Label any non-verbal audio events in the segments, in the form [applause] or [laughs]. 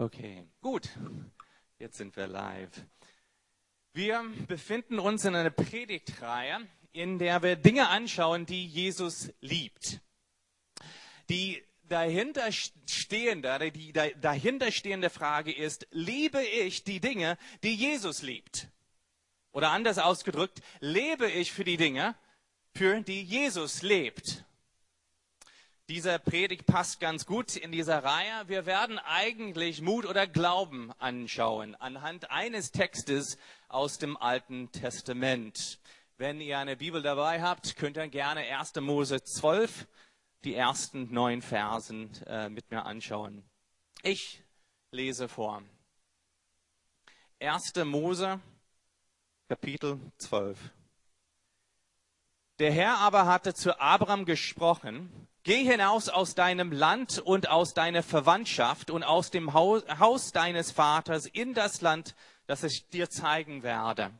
Okay, gut. Jetzt sind wir live. Wir befinden uns in einer Predigtreihe, in der wir Dinge anschauen, die Jesus liebt. Die dahinter stehende, die dahinter stehende Frage ist, liebe ich die Dinge, die Jesus liebt? Oder anders ausgedrückt, lebe ich für die Dinge, für die Jesus lebt? Dieser Predigt passt ganz gut in dieser Reihe. Wir werden eigentlich Mut oder Glauben anschauen anhand eines Textes aus dem Alten Testament. Wenn ihr eine Bibel dabei habt, könnt ihr gerne 1. Mose 12, die ersten neun Versen äh, mit mir anschauen. Ich lese vor. 1. Mose, Kapitel 12. Der Herr aber hatte zu Abraham gesprochen, Geh hinaus aus deinem Land und aus deiner Verwandtschaft und aus dem Haus deines Vaters in das Land, das ich dir zeigen werde.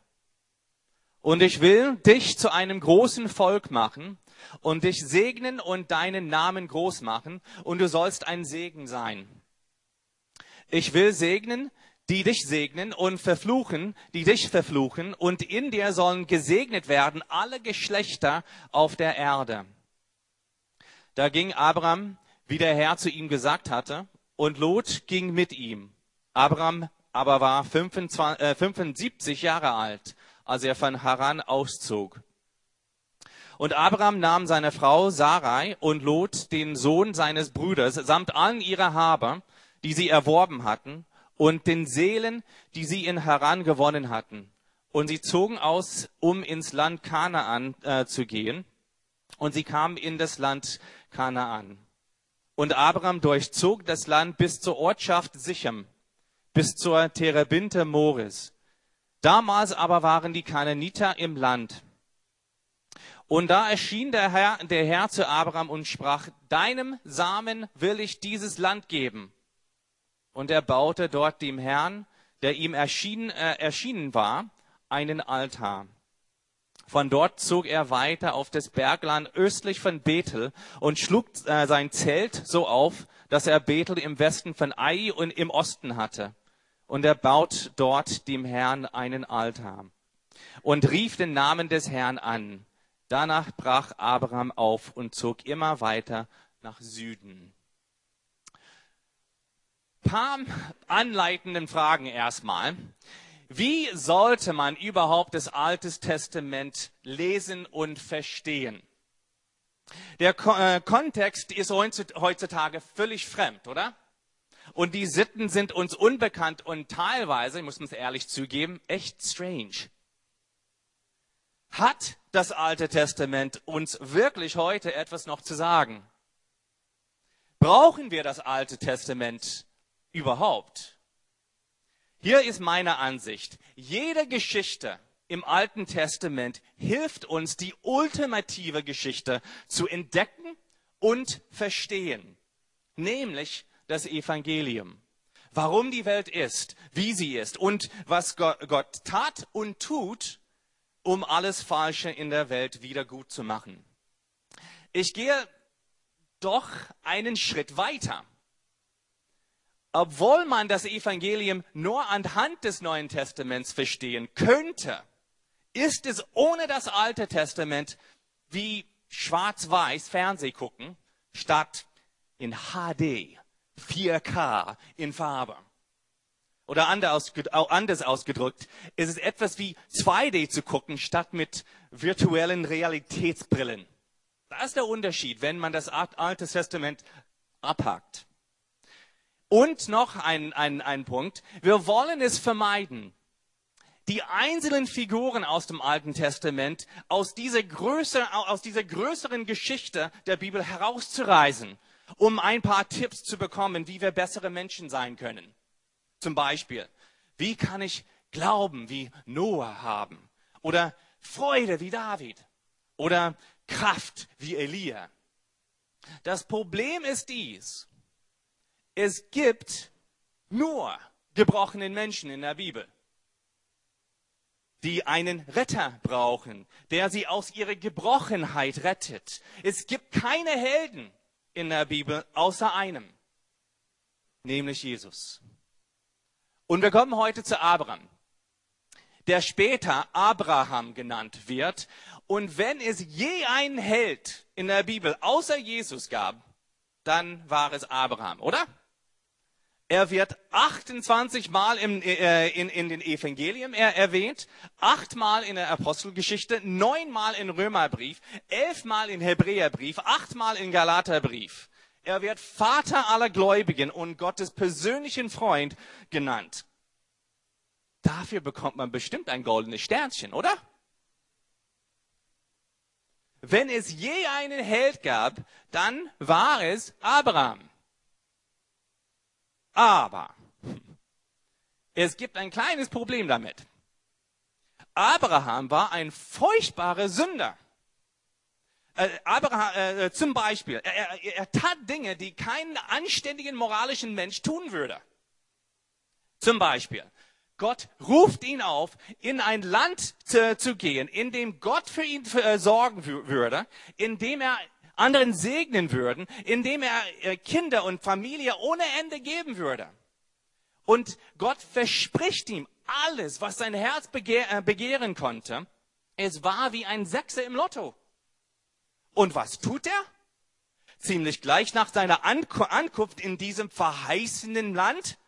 Und ich will dich zu einem großen Volk machen und dich segnen und deinen Namen groß machen und du sollst ein Segen sein. Ich will segnen, die dich segnen und verfluchen, die dich verfluchen und in dir sollen gesegnet werden alle Geschlechter auf der Erde. Da ging Abraham, wie der Herr zu ihm gesagt hatte, und Lot ging mit ihm. Abraham aber war 25, äh, 75 Jahre alt, als er von Haran auszog. Und Abraham nahm seine Frau Sarai und Lot, den Sohn seines Bruders, samt allen ihrer Haber, die sie erworben hatten, und den Seelen, die sie in Haran gewonnen hatten. Und sie zogen aus, um ins Land Kanaan äh, zu gehen. Und sie kamen in das Land Kanaan. Und Abraham durchzog das Land bis zur Ortschaft Sichem, bis zur Terebinte Moris. Damals aber waren die Kananiter im Land. Und da erschien der Herr, der Herr zu Abraham und sprach, deinem Samen will ich dieses Land geben. Und er baute dort dem Herrn, der ihm erschienen, äh, erschienen war, einen Altar. Von dort zog er weiter auf das Bergland östlich von Bethel und schlug äh, sein Zelt so auf, dass er Bethel im Westen von Ai und im Osten hatte. Und er baut dort dem Herrn einen Altar und rief den Namen des Herrn an. Danach brach Abraham auf und zog immer weiter nach Süden. Paar anleitenden Fragen erstmal. Wie sollte man überhaupt das Alte Testament lesen und verstehen? Der äh, Kontext ist heutzutage völlig fremd, oder? Und die Sitten sind uns unbekannt und teilweise, ich muss es ehrlich zugeben, echt strange. Hat das Alte Testament uns wirklich heute etwas noch zu sagen? Brauchen wir das Alte Testament überhaupt? Hier ist meine Ansicht. Jede Geschichte im Alten Testament hilft uns, die ultimative Geschichte zu entdecken und verstehen, nämlich das Evangelium. Warum die Welt ist, wie sie ist und was Gott tat und tut, um alles Falsche in der Welt wieder gut zu machen. Ich gehe doch einen Schritt weiter obwohl man das Evangelium nur anhand des Neuen Testaments verstehen könnte, ist es ohne das Alte Testament wie schwarz-weiß Fernseh gucken, statt in HD, 4K in Farbe. Oder anders ausgedrückt, ist es etwas wie 2D zu gucken, statt mit virtuellen Realitätsbrillen. Das ist der Unterschied, wenn man das Alte Testament abhakt. Und noch ein, ein, ein Punkt. Wir wollen es vermeiden, die einzelnen Figuren aus dem Alten Testament aus dieser, Größe, aus dieser größeren Geschichte der Bibel herauszureißen, um ein paar Tipps zu bekommen, wie wir bessere Menschen sein können. Zum Beispiel, wie kann ich Glauben wie Noah haben? Oder Freude wie David? Oder Kraft wie Elia? Das Problem ist dies, es gibt nur gebrochenen Menschen in der Bibel, die einen Retter brauchen, der sie aus ihrer Gebrochenheit rettet. Es gibt keine Helden in der Bibel außer einem, nämlich Jesus. Und wir kommen heute zu Abraham, der später Abraham genannt wird. Und wenn es je einen Held in der Bibel außer Jesus gab, dann war es Abraham, oder? Er wird 28 Mal im, äh, in, in den Evangelien er, erwähnt, achtmal in der Apostelgeschichte, neunmal im Römerbrief, elfmal im Hebräerbrief, achtmal im Galaterbrief. Er wird Vater aller Gläubigen und Gottes persönlichen Freund genannt. Dafür bekommt man bestimmt ein goldenes Sternchen, oder? Wenn es je einen Held gab, dann war es Abraham. Aber es gibt ein kleines Problem damit. Abraham war ein furchtbarer Sünder. Äh, Abraham, äh, zum Beispiel, er, er, er tat Dinge, die keinen anständigen moralischen Mensch tun würde. Zum Beispiel, Gott ruft ihn auf, in ein Land zu, zu gehen, in dem Gott für ihn für, äh, sorgen würde, in dem er anderen segnen würden, indem er äh, Kinder und Familie ohne Ende geben würde. Und Gott verspricht ihm alles, was sein Herz äh, begehren konnte. Es war wie ein Sechser im Lotto. Und was tut er? Ziemlich gleich nach seiner Ankunft in diesem verheißenen Land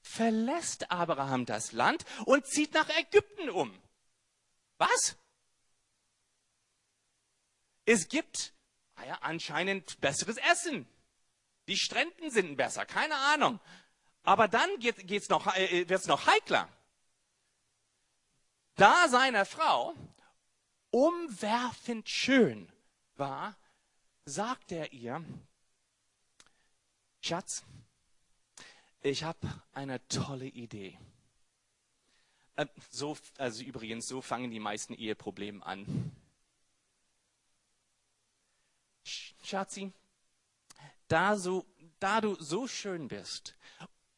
verlässt Abraham das Land und zieht nach Ägypten um. Was? Es gibt Ah ja, anscheinend besseres Essen. Die Stränden sind besser, keine Ahnung. Aber dann geht, geht's noch, äh, wird's noch heikler. Da seine Frau umwerfend schön war, sagt er ihr, Schatz, ich habe eine tolle Idee. Äh, so, also übrigens, so fangen die meisten Eheprobleme an. Schatzi, da, so, da du so schön bist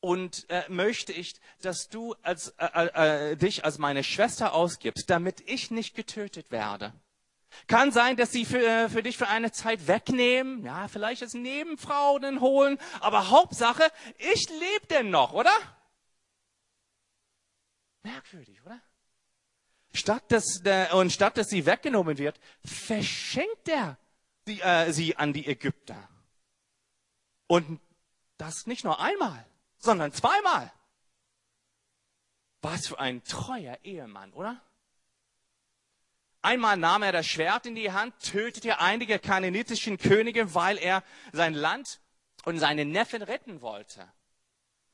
und äh, möchte ich, dass du als, äh, äh, äh, dich als meine Schwester ausgibst, damit ich nicht getötet werde. Kann sein, dass sie für, äh, für dich für eine Zeit wegnehmen, ja, vielleicht als Nebenfrau dann holen, aber Hauptsache, ich lebe denn noch, oder? Merkwürdig, oder? Statt dass, und statt dass sie weggenommen wird, verschenkt er die, äh, sie an die Ägypter. Und das nicht nur einmal, sondern zweimal. Was für ein treuer Ehemann, oder? Einmal nahm er das Schwert in die Hand, tötete einige kananitischen Könige, weil er sein Land und seine Neffen retten wollte.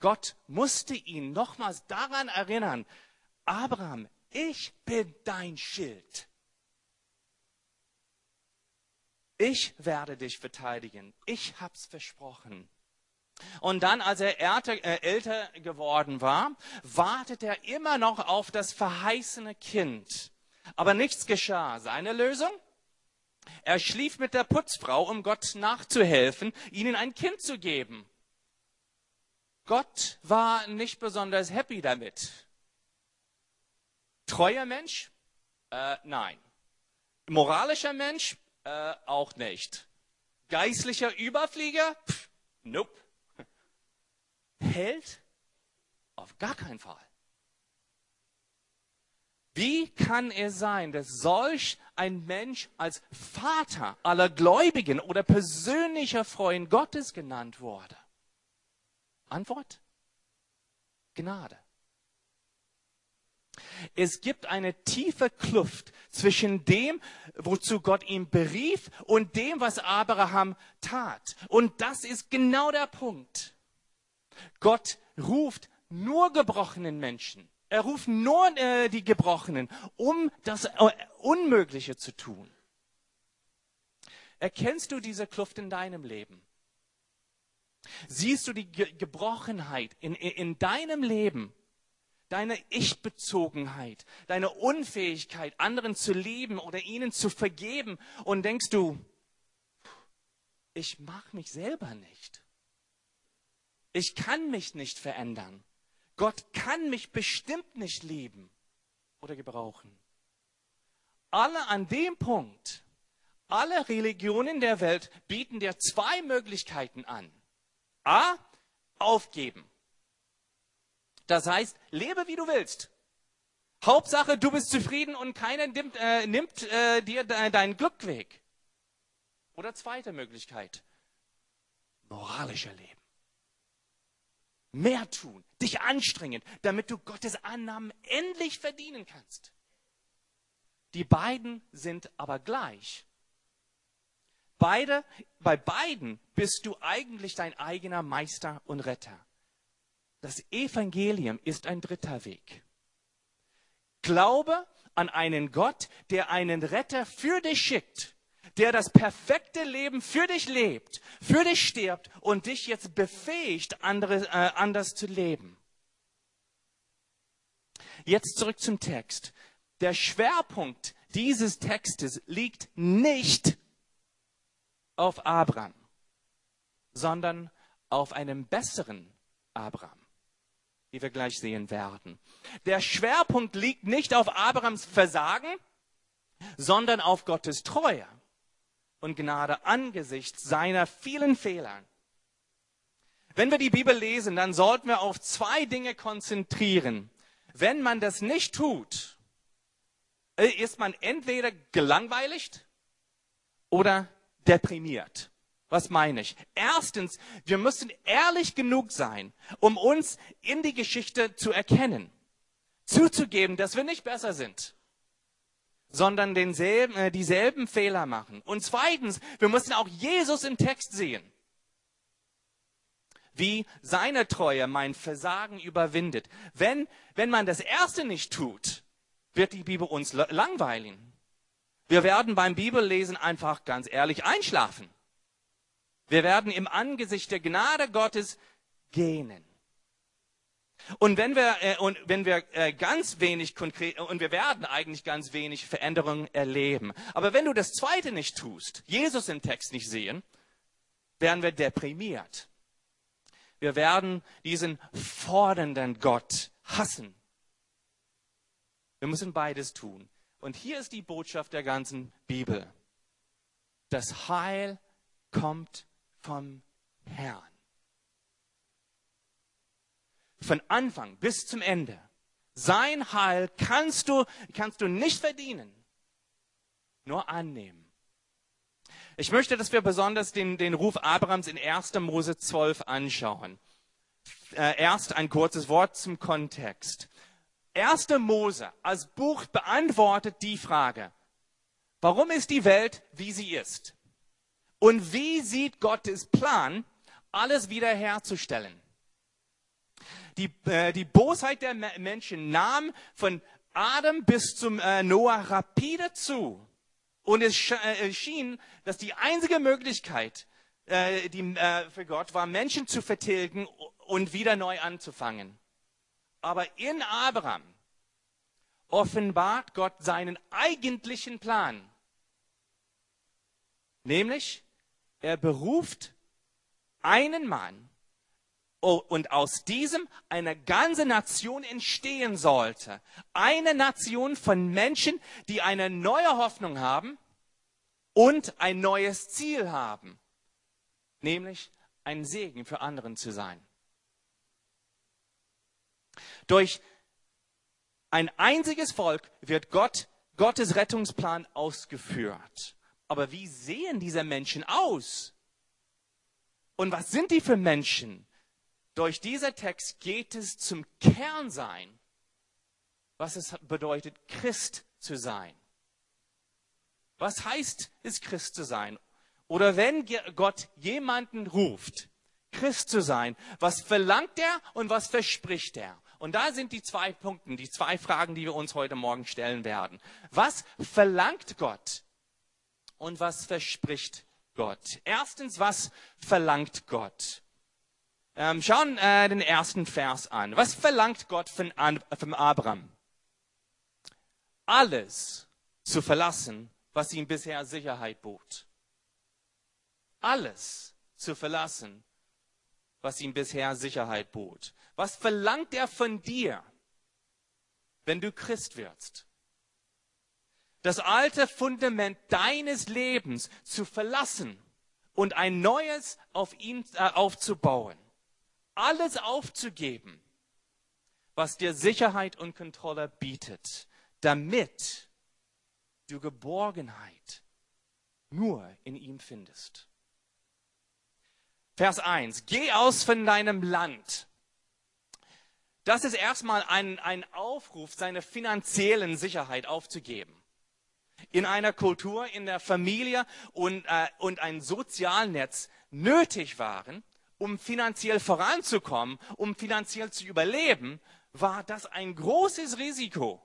Gott musste ihn nochmals daran erinnern, Abraham, ich bin dein Schild. Ich werde dich verteidigen. Ich hab's versprochen. Und dann, als er äh, älter geworden war, wartet er immer noch auf das verheißene Kind. Aber nichts geschah. Seine Lösung? Er schlief mit der Putzfrau, um Gott nachzuhelfen, ihnen ein Kind zu geben. Gott war nicht besonders happy damit. Treuer Mensch? Äh, nein. Moralischer Mensch? Äh, auch nicht. Geistlicher Überflieger? Pff, nope. Held? Auf gar keinen Fall. Wie kann es sein, dass solch ein Mensch als Vater aller Gläubigen oder persönlicher Freund Gottes genannt wurde? Antwort? Gnade. Es gibt eine tiefe Kluft zwischen dem, wozu Gott ihn berief und dem, was Abraham tat. Und das ist genau der Punkt. Gott ruft nur gebrochenen Menschen. Er ruft nur äh, die Gebrochenen, um das äh, Unmögliche zu tun. Erkennst du diese Kluft in deinem Leben? Siehst du die Ge Gebrochenheit in, in, in deinem Leben? Deine Ich-Bezogenheit, deine Unfähigkeit, anderen zu lieben oder ihnen zu vergeben und denkst du, ich mag mich selber nicht. Ich kann mich nicht verändern. Gott kann mich bestimmt nicht lieben oder gebrauchen. Alle an dem Punkt, alle Religionen der Welt bieten dir zwei Möglichkeiten an. A, aufgeben Das heißt, lebe wie du willst. Hauptsache, du bist zufrieden und keiner nimmt, äh, nimmt äh, dir de dein Glück weg. Oder zweite Möglichkeit, moralischer Leben. Mehr tun, dich anstrengen, damit du Gottes Annahmen endlich verdienen kannst. Die beiden sind aber gleich. Beide, bei beiden bist du eigentlich dein eigener Meister und Retter. Das Evangelium ist ein dritter Weg. Glaube an einen Gott, der einen Retter für dich schickt, der das perfekte Leben für dich lebt, für dich stirbt und dich jetzt befähigt, andere, äh, anders zu leben. Jetzt zurück zum Text. Der Schwerpunkt dieses Textes liegt nicht auf Abraham, sondern auf einem besseren Abraham wie wir gleich sehen werden. Der Schwerpunkt liegt nicht auf Abrahams Versagen, sondern auf Gottes Treue und Gnade angesichts seiner vielen Fehler. Wenn wir die Bibel lesen, dann sollten wir auf zwei Dinge konzentrieren. Wenn man das nicht tut, äh, ist man entweder gelangweiligt oder deprimiert. Was meine ich? Erstens, wir müssen ehrlich genug sein, um uns in die Geschichte zu erkennen, zuzugeben, dass wir nicht besser sind, sondern denselben, äh, dieselben Fehler machen. Und zweitens, wir müssen auch Jesus im Text sehen, wie seine Treue mein Versagen überwindet. Wenn, wenn man das Erste nicht tut, wird die Bibel uns langweilen. Wir werden beim Bibellesen einfach ganz ehrlich einschlafen. Wir werden im Angesicht der Gnade Gottes gähnen. Und wenn wir, äh, und wenn wir äh, ganz wenig konkret, und wir werden eigentlich ganz wenig Veränderungen erleben. Aber wenn du das Zweite nicht tust, Jesus im Text nicht sehen, werden wir deprimiert. Wir werden diesen fordernden Gott hassen. Wir müssen beides tun. Und hier ist die Botschaft der ganzen Bibel. Das Heil kommt vom Herrn. Von Anfang bis zum Ende. Sein Heil kannst du, kannst du nicht verdienen, nur annehmen. Ich möchte, dass wir besonders den, den Ruf Abrahams in 1. Mose 12 anschauen. Äh, erst ein kurzes Wort zum Kontext. 1. Mose als Buch beantwortet die Frage, warum ist die Welt, wie sie ist? Und wie sieht Gottes Plan, alles wiederherzustellen? Die, äh, die Bosheit der Menschen nahm von Adam bis zum äh, Noah rapide zu. Und es äh, schien, dass die einzige Möglichkeit äh, die, äh, für Gott war, Menschen zu vertilgen und wieder neu anzufangen. Aber in Abraham offenbart Gott seinen eigentlichen Plan. Nämlich, er beruft einen Mann und aus diesem eine ganze Nation entstehen sollte. Eine Nation von Menschen, die eine neue Hoffnung haben und ein neues Ziel haben, nämlich ein Segen für anderen zu sein. Durch ein einziges Volk wird Gott, Gottes Rettungsplan ausgeführt. Aber wie sehen diese Menschen aus? Und was sind die für Menschen? Durch dieser Text geht es zum Kernsein, was es bedeutet, Christ zu sein. Was heißt es, Christ zu sein? Oder wenn Gott jemanden ruft, Christ zu sein, was verlangt er und was verspricht er? Und da sind die zwei Punkte, die zwei Fragen, die wir uns heute Morgen stellen werden. Was verlangt Gott? Und was verspricht Gott? Erstens, was verlangt Gott? Ähm, schauen äh, den ersten Vers an. Was verlangt Gott von, von Abraham? Alles zu verlassen, was ihm bisher Sicherheit bot. Alles zu verlassen, was ihm bisher Sicherheit bot. Was verlangt er von dir, wenn du Christ wirst? Das alte Fundament deines Lebens zu verlassen und ein neues auf ihn äh, aufzubauen. Alles aufzugeben. was dir Sicherheit und Kontrolle bietet, damit du Geborgenheit nur in ihm findest. Vers 1. Geh aus von deinem Land. Das ist erstmal ein, ein Aufruf, seine finanziellen Sicherheit aufzugeben. In einer Kultur, in der Familie und, äh, und ein Sozialnetz nötig waren, um finanziell voranzukommen, um finanziell zu überleben, war das ein großes Risiko.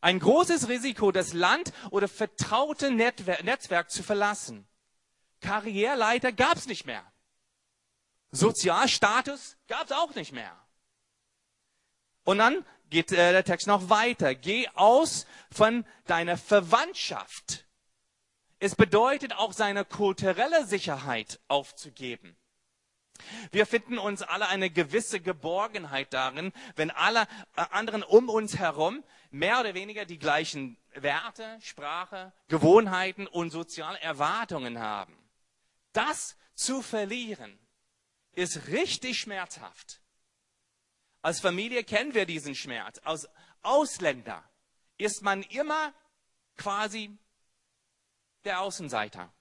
Ein großes Risiko, das Land oder vertraute Netzwerk zu verlassen. Karriereleiter gab es nicht mehr. Sozialstatus gab es auch nicht mehr. Und dann geht äh, der Text noch weiter. Geh aus von deiner Verwandtschaft. Es bedeutet auch seine kulturelle Sicherheit aufzugeben. Wir finden uns alle eine gewisse Geborgenheit darin, wenn alle äh, anderen um uns herum mehr oder weniger die gleichen Werte, Sprache, Gewohnheiten und soziale Erwartungen haben. Das zu verlieren ist richtig schmerzhaft. Als Familie kennen wir diesen Schmerz. Als Ausländer ist man immer quasi der Außenseiter,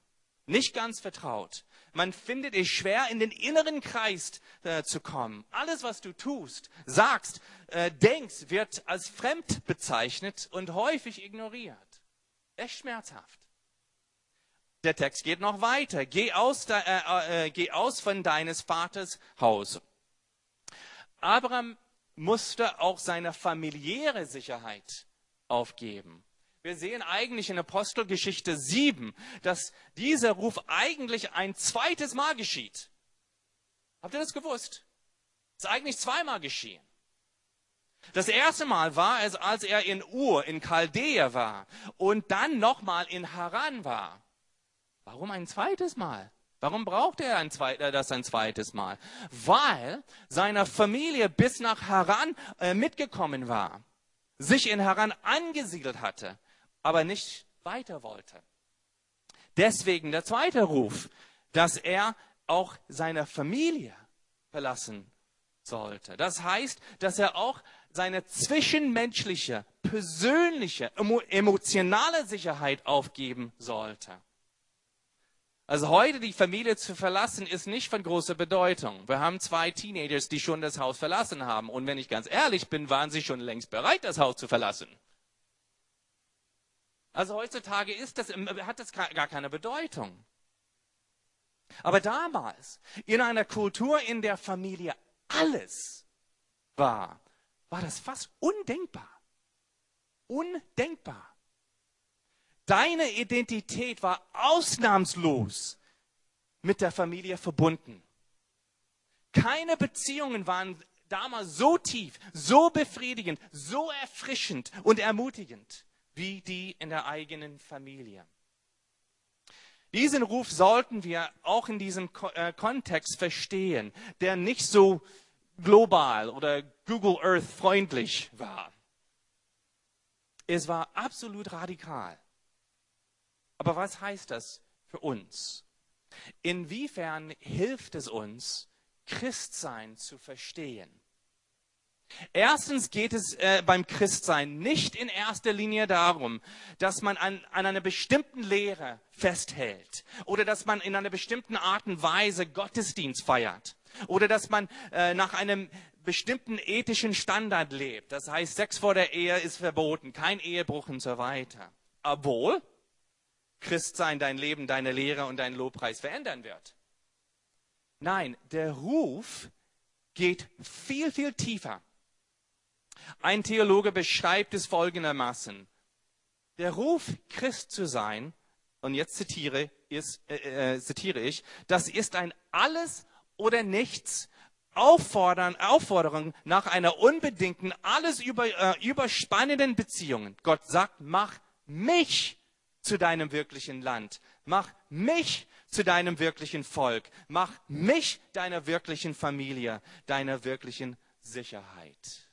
nicht ganz vertraut. Man findet es schwer, in den inneren Kreis äh, zu kommen. Alles, was du tust, sagst, äh, denkst, wird als fremd bezeichnet und häufig ignoriert. Echt schmerzhaft. Der Text geht noch weiter. Geh aus, äh, äh, geh aus von deines Vaters Haus. Abraham musste auch seine familiäre Sicherheit aufgeben. Wir sehen eigentlich in Apostelgeschichte 7, dass dieser Ruf eigentlich ein zweites Mal geschieht. Habt ihr das gewusst? Es ist eigentlich zweimal geschehen. Das erste Mal war es, als er in Ur, in Chaldea war und dann nochmal in Haran war. Warum ein zweites Mal? Warum braucht er ein zweit, äh, das ein zweites Mal? Weil seine Familie bis nach Haran äh, mitgekommen war, sich in Haran angesiedelt hatte aber nicht weiter wollte. Deswegen der zweite Ruf, dass er auch seine Familie verlassen sollte. Das heißt, dass er auch seine zwischenmenschliche, persönliche, emotionale Sicherheit aufgeben sollte. Also heute die Familie zu verlassen, ist nicht von großer Bedeutung. Wir haben zwei Teenagers, die schon das Haus verlassen haben. Und wenn ich ganz ehrlich bin, waren sie schon längst bereit, das Haus zu verlassen. Also heutzutage ist das, hat das gar keine Bedeutung. Aber damals, in einer Kultur, in der Familie alles war, war das fast undenkbar. Undenkbar. Deine Identität war ausnahmslos mit der Familie verbunden. Keine Beziehungen waren damals so tief, so befriedigend, so erfrischend und ermutigend wie die in der eigenen Familie. Diesen Ruf sollten wir auch in diesem äh, Kontext verstehen, der nicht so global oder Google Earth freundlich war. Es war absolut radikal. Aber was heißt das für uns? Inwiefern hilft es uns, Christsein zu verstehen? Erstens geht es äh, beim Christsein nicht in erster Linie darum, dass man an, an einer bestimmten Lehre festhält oder dass man in einer bestimmten Art und Weise Gottesdienst feiert oder dass man äh, nach einem bestimmten ethischen Standard lebt. Das heißt, Sex vor der Ehe ist verboten, kein Ehebruch und so weiter. Obwohl Christsein dein Leben, deine Lehre und deinen Lobpreis verändern wird. Nein, der Ruf geht viel, viel tiefer. Ein Theologe beschreibt es folgendermaßen. Der Ruf, Christ zu sein, und jetzt zitiere, ist, äh, äh, zitiere ich, das ist ein alles oder nichts Auffordern, Aufforderung nach einer unbedingten, alles über, äh, überspannenden Beziehung. Gott sagt, mach mich zu deinem wirklichen Land. Mach mich zu deinem wirklichen Volk. Mach mich deiner wirklichen Familie, deiner wirklichen Sicherheit.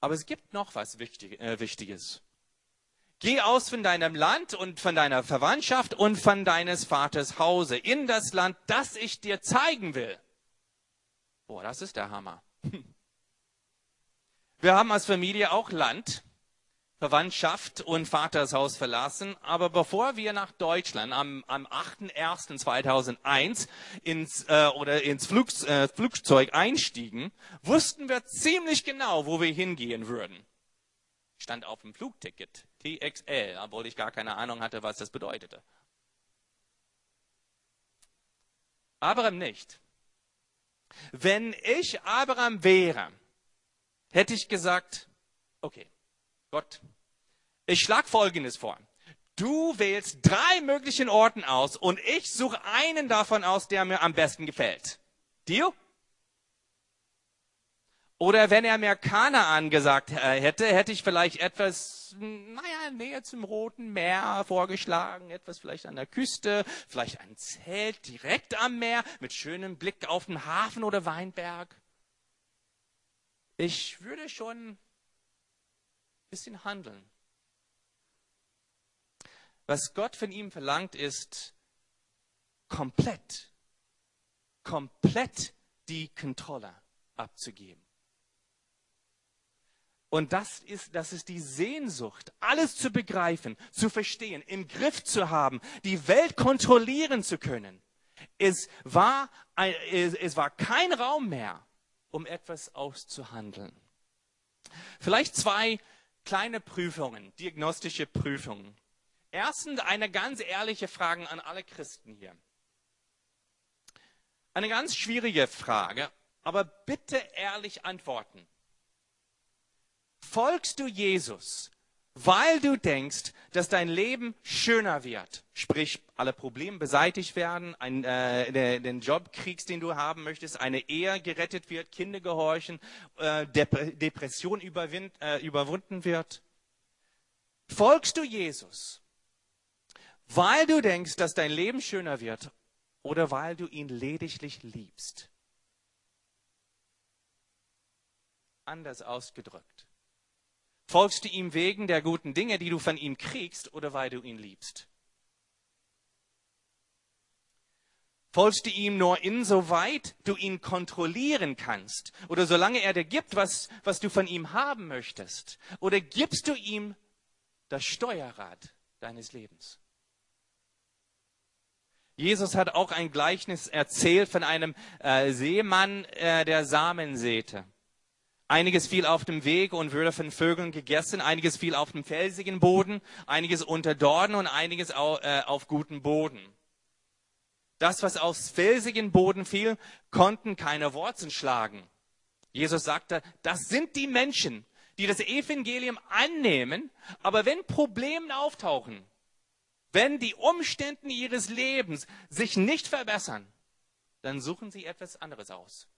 Aber es gibt noch was äh, Wichtiges. Geh aus von deinem Land und von deiner Verwandtschaft und von deines Vaters Hause in das Land, das ich dir zeigen will. Boah, das ist der Hammer. [laughs] Wir haben als Familie auch Land, Verwandtschaft und Vatershaus verlassen. Aber bevor wir nach Deutschland am, am 8.1.2001 ins, äh, oder ins Flug, äh, Flugzeug einstiegen, wussten wir ziemlich genau, wo wir hingehen würden. Stand auf dem Flugticket, TXL, obwohl ich gar keine Ahnung hatte, was das bedeutete. Abraham nicht. Wenn ich Abraham wäre, hätte ich gesagt, okay, Gott, ich schlage Folgendes vor. Du wählst drei möglichen Orten aus und ich suche einen davon aus, der mir am besten gefällt. Deal? Oder wenn er mir Kanaan gesagt äh, hätte, hätte ich vielleicht etwas, naja, näher zum Roten Meer vorgeschlagen, etwas vielleicht an der Küste, vielleicht ein Zelt direkt am Meer mit schönem Blick auf den Hafen oder Weinberg. Ich würde schon ein bisschen handeln. Was Gott von ihm verlangt, ist komplett, komplett die Kontrolle abzugeben. Und das ist, das ist die Sehnsucht, alles zu begreifen, zu verstehen, im Griff zu haben, die Welt kontrollieren zu können. Es war, es war kein Raum mehr um etwas auszuhandeln. Vielleicht zwei kleine Prüfungen, diagnostische Prüfungen. Erstens eine ganz ehrliche Frage an alle Christen hier. Eine ganz schwierige Frage, aber bitte ehrlich antworten. Folgst du Jesus, weil du denkst, dass dein Leben schöner wird. Sprich, alle Probleme beseitigt werden, ein, äh, den Job kriegst, den du haben möchtest, eine Ehe gerettet wird, Kinder gehorchen, äh, Dep Depression überwind, äh, überwunden wird. Folgst du Jesus, weil du denkst, dass dein Leben schöner wird oder weil du ihn lediglich liebst? Anders ausgedrückt. Folgst du ihm wegen der guten Dinge, die du von ihm kriegst, oder weil du ihn liebst? Folgst du ihm nur insoweit du ihn kontrollieren kannst oder solange er dir gibt, was, was du von ihm haben möchtest? Oder gibst du ihm das Steuerrad deines Lebens? Jesus hat auch ein Gleichnis erzählt von einem äh, Seemann, äh, der Samen säte. Einiges fiel auf dem Weg und wurde von Vögeln gegessen. Einiges fiel auf dem felsigen Boden, einiges unter Dornen und einiges auf, äh, auf guten Boden. Das, was aufs felsigen Boden fiel, konnten keine Wurzeln schlagen. Jesus sagte, das sind die Menschen, die das Evangelium annehmen, aber wenn Probleme auftauchen, wenn die Umstände ihres Lebens sich nicht verbessern, dann suchen sie etwas anderes aus.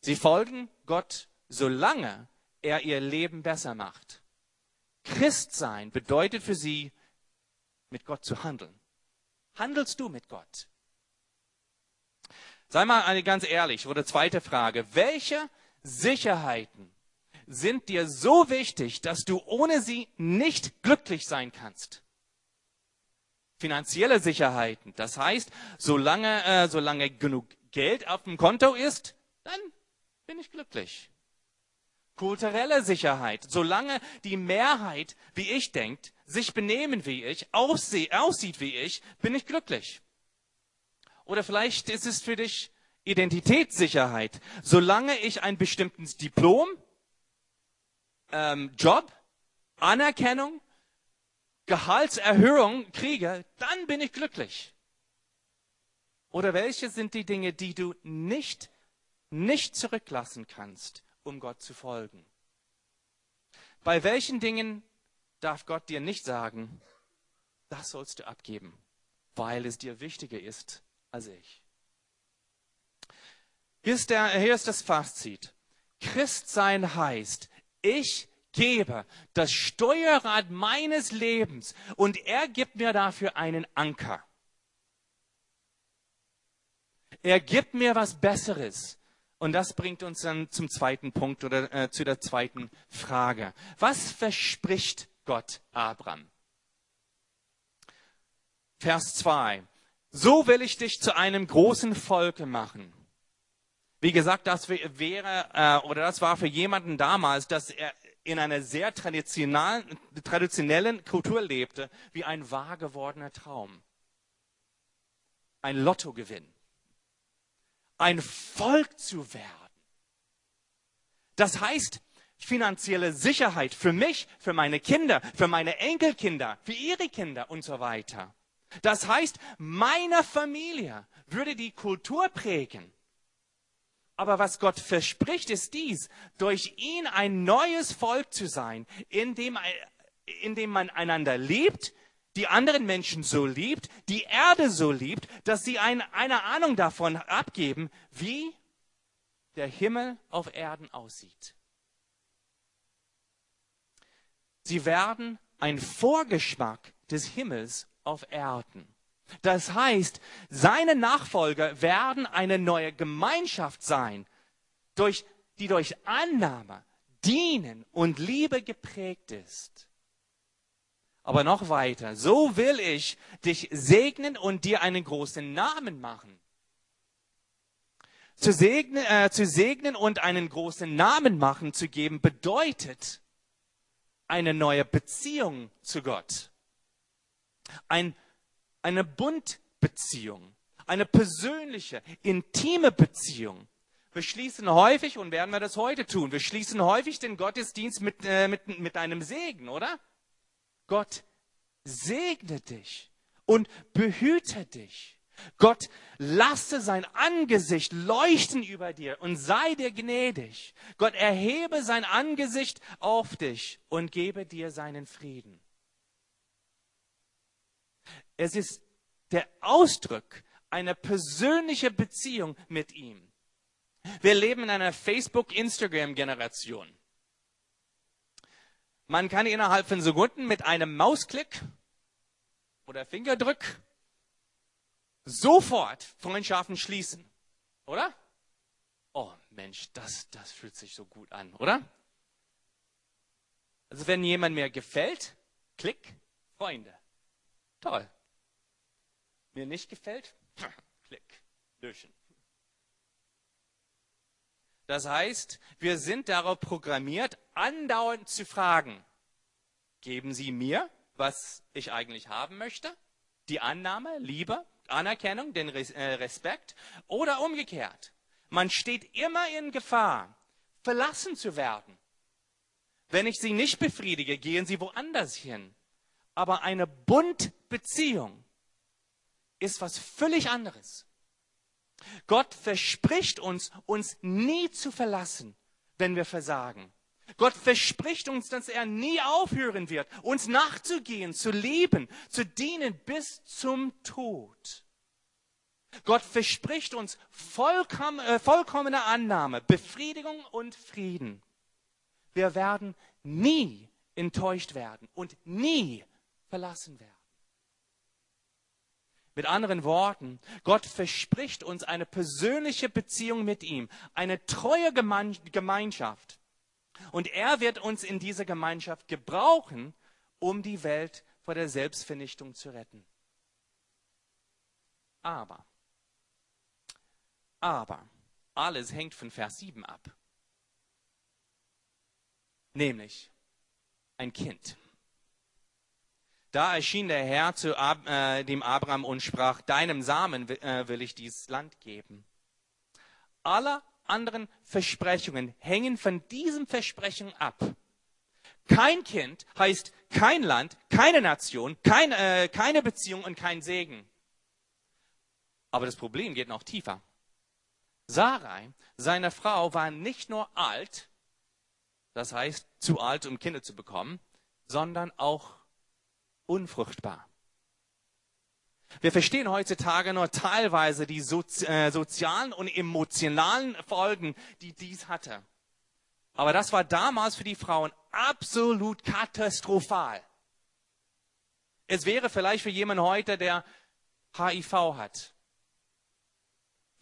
Sie folgen Gott, solange er ihr Leben besser macht. Christsein bedeutet für sie, mit Gott zu handeln. Handelst du mit Gott? Sei mal ganz ehrlich, oder zweite Frage. Welche Sicherheiten sind dir so wichtig, dass du ohne sie nicht glücklich sein kannst? Finanzielle Sicherheiten. Das heißt, solange, äh, solange genug Geld auf dem Konto ist, dann bin ich glücklich. Kulturelle Sicherheit. Solange die Mehrheit, wie ich denkt, sich benehmen wie ich, aussieht, aussieht wie ich, bin ich glücklich. Oder vielleicht ist es für dich Identitätssicherheit. Solange ich ein bestimmtes Diplom, ähm, Job, Anerkennung, Gehaltserhöhung kriege, dann bin ich glücklich. Oder welche sind die Dinge, die du nicht nicht zurücklassen kannst, um Gott zu folgen? Bei welchen Dingen darf Gott dir nicht sagen, das sollst du abgeben, weil es dir wichtiger ist als ich? Hier ist, der, hier ist das Fazit. Christsein heißt, ich gebe das Steuerrad meines Lebens und er gibt mir dafür einen Anker. Er gibt mir was Besseres. Und das bringt uns dann zum zweiten Punkt oder äh, zu der zweiten Frage. Was verspricht Gott Abraham? Vers 2. So will ich dich zu einem großen Volke machen. Wie gesagt, das wäre äh, oder das war für jemanden damals, dass er in einer sehr traditionellen, traditionellen Kultur lebte, wie ein wahr gewordener Traum. Ein Lottogewinn. Ein Volk zu werden. Das heißt, finanzielle Sicherheit für mich, für meine Kinder, für meine Enkelkinder, für ihre Kinder und so weiter. Das heißt, meine Familie würde die Kultur prägen. Aber was Gott verspricht, ist dies, durch ihn ein neues Volk zu sein, in dem, in dem man einander liebt, die anderen Menschen so liebt, die Erde so liebt, dass sie ein, eine Ahnung davon abgeben, wie der Himmel auf Erden aussieht. Sie werden ein Vorgeschmack des Himmels auf Erden. Das heißt, seine Nachfolger werden eine neue Gemeinschaft sein, durch, die durch Annahme, Dienen und Liebe geprägt ist. Aber noch weiter, so will ich dich segnen und dir einen großen Namen machen. Zu segnen, äh, zu segnen und einen großen Namen machen zu geben bedeutet eine neue Beziehung zu Gott. Ein eine Bundbeziehung, eine persönliche, intime Beziehung. Wir schließen häufig, und werden wir das heute tun, wir schließen häufig den Gottesdienst mit, äh, mit, mit einem Segen, oder? Gott segne dich und behüte dich. Gott lasse sein Angesicht leuchten über dir und sei dir gnädig. Gott erhebe sein Angesicht auf dich und gebe dir seinen Frieden. Es ist der Ausdruck einer persönlichen Beziehung mit ihm. Wir leben in einer Facebook-Instagram-Generation. Man kann innerhalb von Sekunden mit einem Mausklick oder Fingerdrück sofort Freundschaften schließen. Oder? Oh Mensch, das, das fühlt sich so gut an, oder? Also wenn jemand mir gefällt, klick, Freunde. Toll. Mir nicht gefällt? Klick, löschen. Das heißt, wir sind darauf programmiert, andauernd zu fragen, geben Sie mir, was ich eigentlich haben möchte? Die Annahme, Liebe, Anerkennung, den äh, Respekt oder umgekehrt. Man steht immer in Gefahr, verlassen zu werden. Wenn ich Sie nicht befriedige, gehen Sie woanders hin. Aber eine Bundbeziehung ist was völlig anderes. Gott verspricht uns, uns nie zu verlassen, wenn wir versagen. Gott verspricht uns, dass er nie aufhören wird, uns nachzugehen, zu lieben, zu dienen bis zum Tod. Gott verspricht uns vollkommen, äh, vollkommene Annahme, Befriedigung und Frieden. Wir werden nie enttäuscht werden und nie verlassen werden. Mit anderen Worten, Gott verspricht uns eine persönliche Beziehung mit ihm, eine treue Gemeinschaft. Und er wird uns in dieser Gemeinschaft gebrauchen, um die Welt vor der Selbstvernichtung zu retten. Aber, aber, alles hängt von Vers 7 ab. Nämlich ein Kind. Da erschien der Herr zu Ab, äh, dem Abraham und sprach, deinem Samen äh, will ich dieses Land geben. Alle anderen Versprechungen hängen von diesem Versprechen ab. Kein Kind heißt kein Land, keine Nation, kein, äh, keine Beziehung und kein Segen. Aber das Problem geht noch tiefer. Sarai, seine Frau, war nicht nur alt, das heißt zu alt, um Kinder zu bekommen, sondern auch unfruchtbar. Wir verstehen heutzutage nur teilweise die Sozi äh, sozialen und emotionalen Folgen, die dies hatte. Aber das war damals für die Frauen absolut katastrophal. Es wäre vielleicht für jemanden heute, der HIV hat.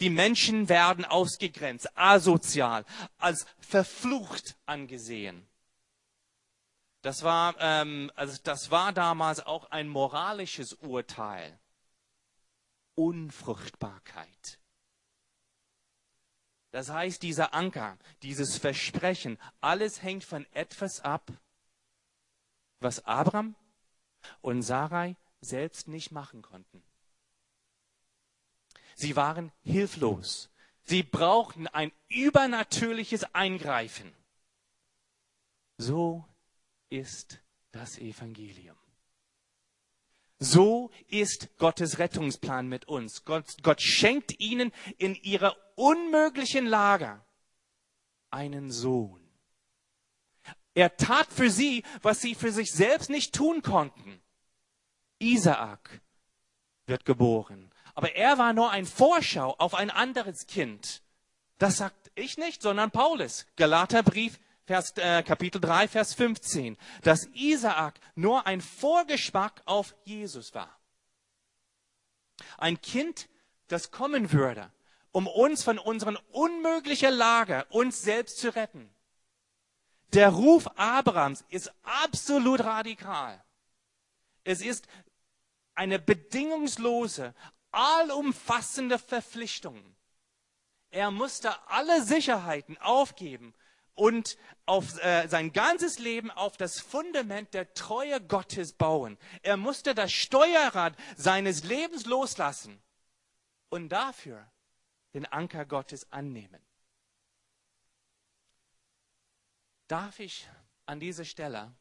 Die Menschen werden ausgegrenzt, asozial, als verflucht angesehen. Das war, ähm, also das war damals auch ein moralisches Urteil. Unfruchtbarkeit. Das heißt, dieser Anker, dieses Versprechen, alles hängt von etwas ab, was Abraham und Sarai selbst nicht machen konnten. Sie waren hilflos. Sie brauchten ein übernatürliches Eingreifen. So ist das Evangelium. So ist Gottes Rettungsplan mit uns. Gott, Gott schenkt ihnen in ihrer unmöglichen Lage einen Sohn. Er tat für sie, was sie für sich selbst nicht tun konnten. Isaak wird geboren. Aber er war nur ein Vorschau auf ein anderes Kind. Das sagt ich nicht, sondern Paulus. Galaterbrief, Vers, äh, Kapitel 3, Vers 15. Dass Isaak nur ein Vorgeschmack auf Jesus war. Ein Kind, das kommen würde, um uns von unseren unmöglichen Lage, uns selbst zu retten. Der Ruf Abrahams ist absolut radikal. Es ist eine bedingungslose, allumfassende Verpflichtung. Er musste alle Sicherheiten aufgeben und auf äh, sein ganzes Leben auf das Fundament der Treue Gottes bauen. Er musste das Steuerrad seines Lebens loslassen und dafür den Anker Gottes annehmen. Darf ich an dieser Stelle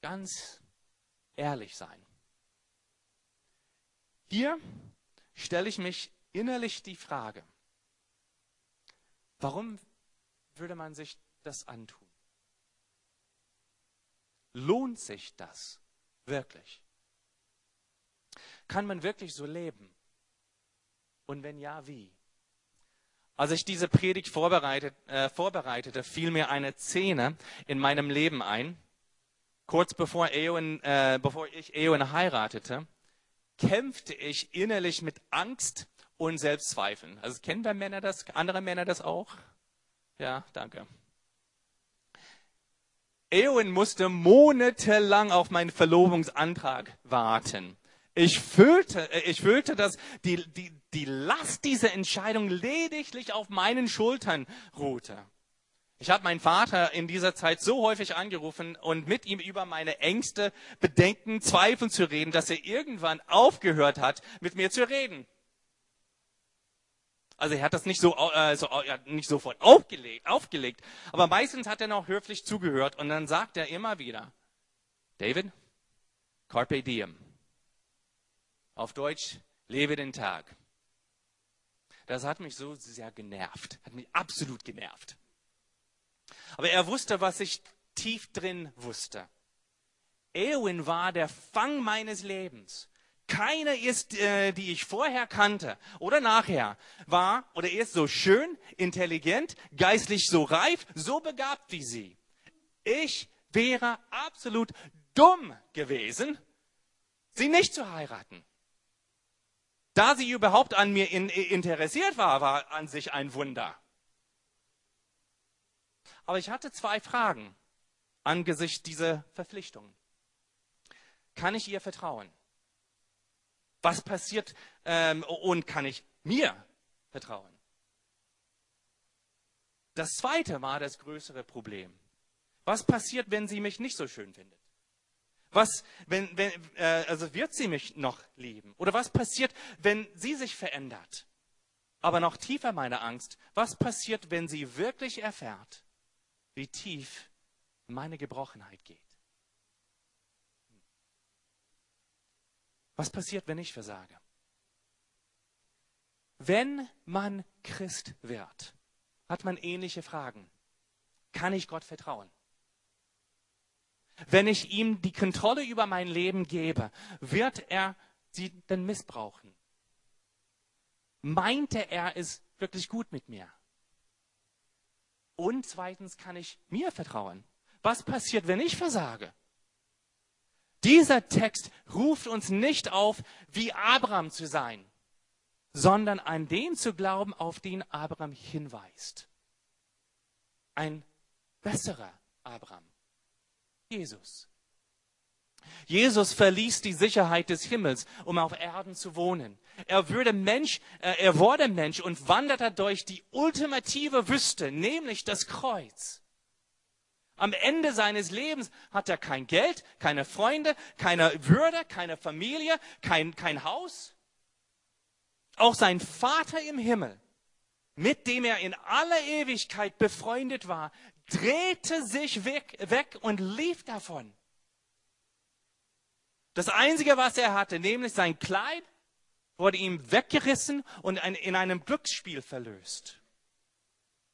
ganz ehrlich sein? Hier stelle ich mich innerlich die Frage, warum würde man sich das antun? Lohnt sich das wirklich? Kann man wirklich so leben? Und wenn ja, wie? Als ich diese Predigt vorbereitet, äh, vorbereitete, fiel mir eine Szene in meinem Leben ein. Kurz bevor, Eowyn, äh, bevor ich Eowyn heiratete, kämpfte ich innerlich mit Angst und Selbstzweifeln. Also kennen wir Männer das, andere Männer das auch? Ja, danke. Eowyn musste monatelang auf meinen Verlobungsantrag warten. Ich fühlte, äh, ich fühlte, dass die, die, die Last dieser Entscheidung lediglich auf meinen Schultern ruhte. Ich habe meinen Vater in dieser Zeit so häufig angerufen und mit ihm über meine Ängste, Bedenken, Zweifel zu reden, dass er irgendwann aufgehört hat, mit mir zu reden. Also er hat das nicht so, äh, so äh, nicht sofort aufgelegt, aufgelegt, aber meistens hat er noch höflich zugehört und dann sagt er immer wieder, David, carpe diem. Auf Deutsch, lebe den Tag. Das hat mich so sehr genervt, hat mich absolut genervt. Aber er wusste, was ich tief drin wusste. Eowyn war der Fang meines Lebens. Keine ist, äh, die ich vorher kannte oder nachher, war oder ist so schön, intelligent, geistlich so reif, so begabt wie sie. Ich wäre absolut dumm gewesen, sie nicht zu heiraten. Da sie überhaupt an mir in, interessiert war, war an sich ein Wunder. Aber ich hatte zwei Fragen angesichts dieser Verpflichtung. Kann ich ihr vertrauen? Was passiert ähm, und kann ich mir vertrauen? Das zweite war das größere Problem. Was passiert, wenn sie mich nicht so schön findet? Was, wenn, wenn, äh, also wird sie mich noch lieben? Oder was passiert, wenn sie sich verändert? Aber noch tiefer meine Angst, was passiert, wenn sie wirklich erfährt, wie tief meine Gebrochenheit geht. Was passiert, wenn ich versage? Wenn man Christ wird, hat man ähnliche Fragen. Kann ich Gott vertrauen? Wenn ich ihm die Kontrolle über mein Leben gebe, wird er sie denn missbrauchen? Meinte er es wirklich gut mit mir? Und zweitens kann ich mir vertrauen. Was passiert, wenn ich versage? Dieser Text ruft uns nicht auf, wie Abraham zu sein, sondern an den zu glauben, auf den Abraham hinweist. Ein besserer Abraham. Jesus. Jesus verließ die Sicherheit des Himmels, um auf Erden zu wohnen. Er wurde Mensch, äh, er wurde Mensch und wanderte durch die ultimative Wüste, nämlich das Kreuz. Am Ende seines Lebens hat er kein Geld, keine Freunde, keine Würde, keine Familie, kein, kein Haus. Auch sein Vater im Himmel, mit dem er in aller Ewigkeit befreundet war, drehte sich weg, weg und lief davon. Das Einzige, was er hatte, nämlich sein Kleid, wurde ihm weggerissen und in einem Glücksspiel verlöst.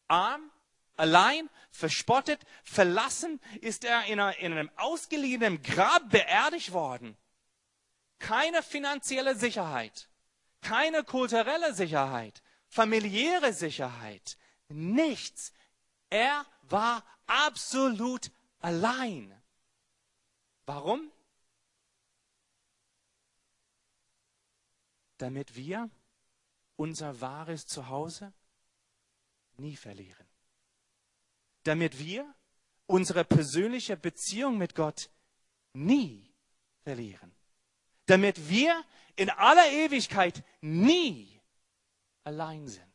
Arm, allein, verspottet, verlassen ist er in einem ausgeliehenen Grab beerdigt worden. Keine finanzielle Sicherheit, keine kulturelle Sicherheit, familiäre Sicherheit, nichts. Er war absolut allein. Warum? damit wir unser wahres Zuhause nie verlieren. Damit wir unsere persönliche Beziehung mit Gott nie verlieren. Damit wir in aller Ewigkeit nie allein sind.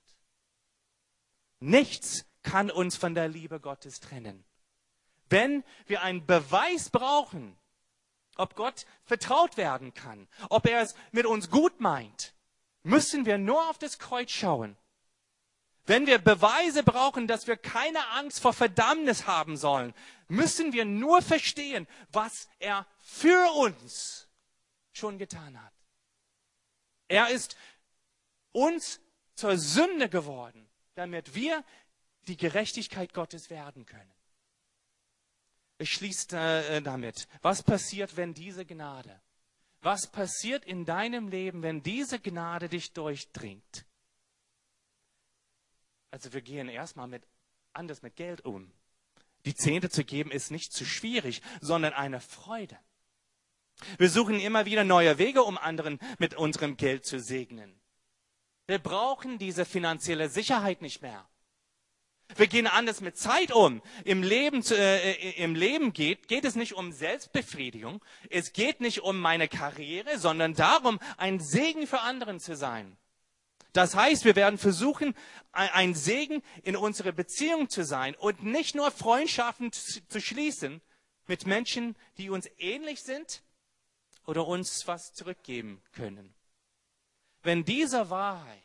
Nichts kann uns von der Liebe Gottes trennen. Wenn wir einen Beweis brauchen, ob Gott vertraut werden kann, ob er es mit uns gut meint, müssen wir nur auf das Kreuz schauen. Wenn wir Beweise brauchen, dass wir keine Angst vor Verdammnis haben sollen, müssen wir nur verstehen, was er für uns schon getan hat. Er ist uns zur Sünde geworden, damit wir die Gerechtigkeit Gottes werden können schließt äh, damit. Was passiert, wenn diese Gnade, was passiert in deinem Leben, wenn diese Gnade dich durchdringt? Also wir gehen erstmal mit, anders mit Geld um. Die Zehnte zu geben ist nicht zu schwierig, sondern eine Freude. Wir suchen immer wieder neue Wege, um anderen mit unserem Geld zu segnen. Wir brauchen diese finanzielle Sicherheit nicht mehr. Wir gehen anders mit Zeit um. Im Leben, äh, äh, im Leben geht, geht es nicht um Selbstbefriedigung. Es geht nicht um meine Karriere, sondern darum, ein Segen für anderen zu sein. Das heißt, wir werden versuchen, ein Segen in unsere Beziehung zu sein und nicht nur Freundschaften zu schließen mit Menschen, die uns ähnlich sind oder uns was zurückgeben können. Wenn diese Wahrheit,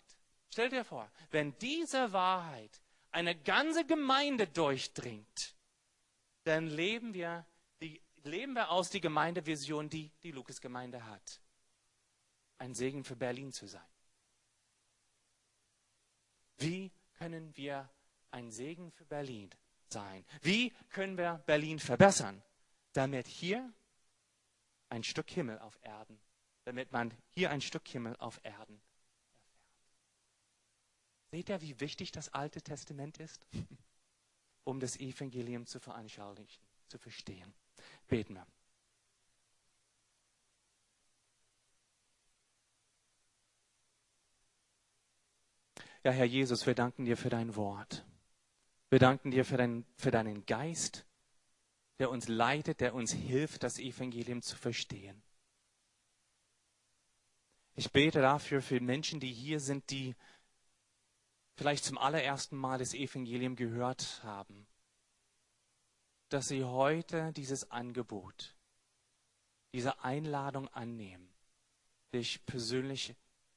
stell dir vor, wenn diese Wahrheit eine ganze Gemeinde durchdringt, dann leben wir, die, leben wir aus die Gemeindevision, die die Lukas-Gemeinde hat. Ein Segen für Berlin zu sein. Wie können wir ein Segen für Berlin sein? Wie können wir Berlin verbessern, damit hier ein Stück Himmel auf Erden, damit man hier ein Stück Himmel auf Erden Seht ihr, wie wichtig das Alte Testament ist, [laughs] um das Evangelium zu veranschaulichen, zu verstehen? Beten wir. Ja, Herr Jesus, wir danken dir für dein Wort. Wir danken dir für, dein, für deinen Geist, der uns leitet, der uns hilft, das Evangelium zu verstehen. Ich bete dafür für Menschen, die hier sind, die vielleicht zum allerersten Mal das Evangelium gehört haben, dass sie heute dieses Angebot, diese Einladung annehmen, dich persönlich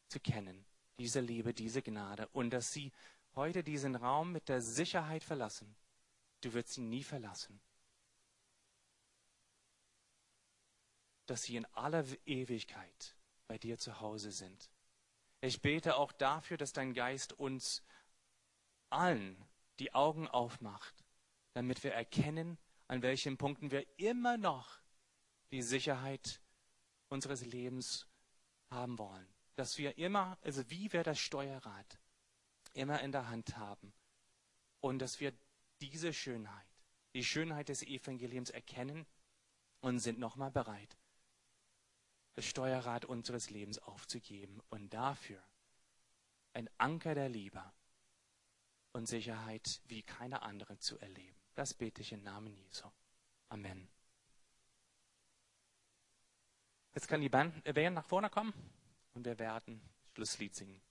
zu kennen, diese Liebe, diese Gnade und dass sie heute diesen Raum mit der Sicherheit verlassen, du wirst sie nie verlassen. Dass sie in aller Ewigkeit bei dir zu Hause sind. Ich bete auch dafür, dass dein Geist uns allen die Augen aufmacht, damit wir erkennen, an welchen Punkten wir immer noch die Sicherheit unseres Lebens haben wollen. Dass wir immer, also wie wir das Steuerrad immer in der Hand haben und dass wir diese Schönheit, die Schönheit des Evangeliums erkennen und sind nochmal bereit, das Steuerrad unseres Lebens aufzugeben und dafür ein Anker der Liebe und Sicherheit wie keine andere zu erleben. Das bete ich im Namen Jesu. Amen. Jetzt kann die Band, äh, Band nach vorne kommen und wir werden Schlusslied singen.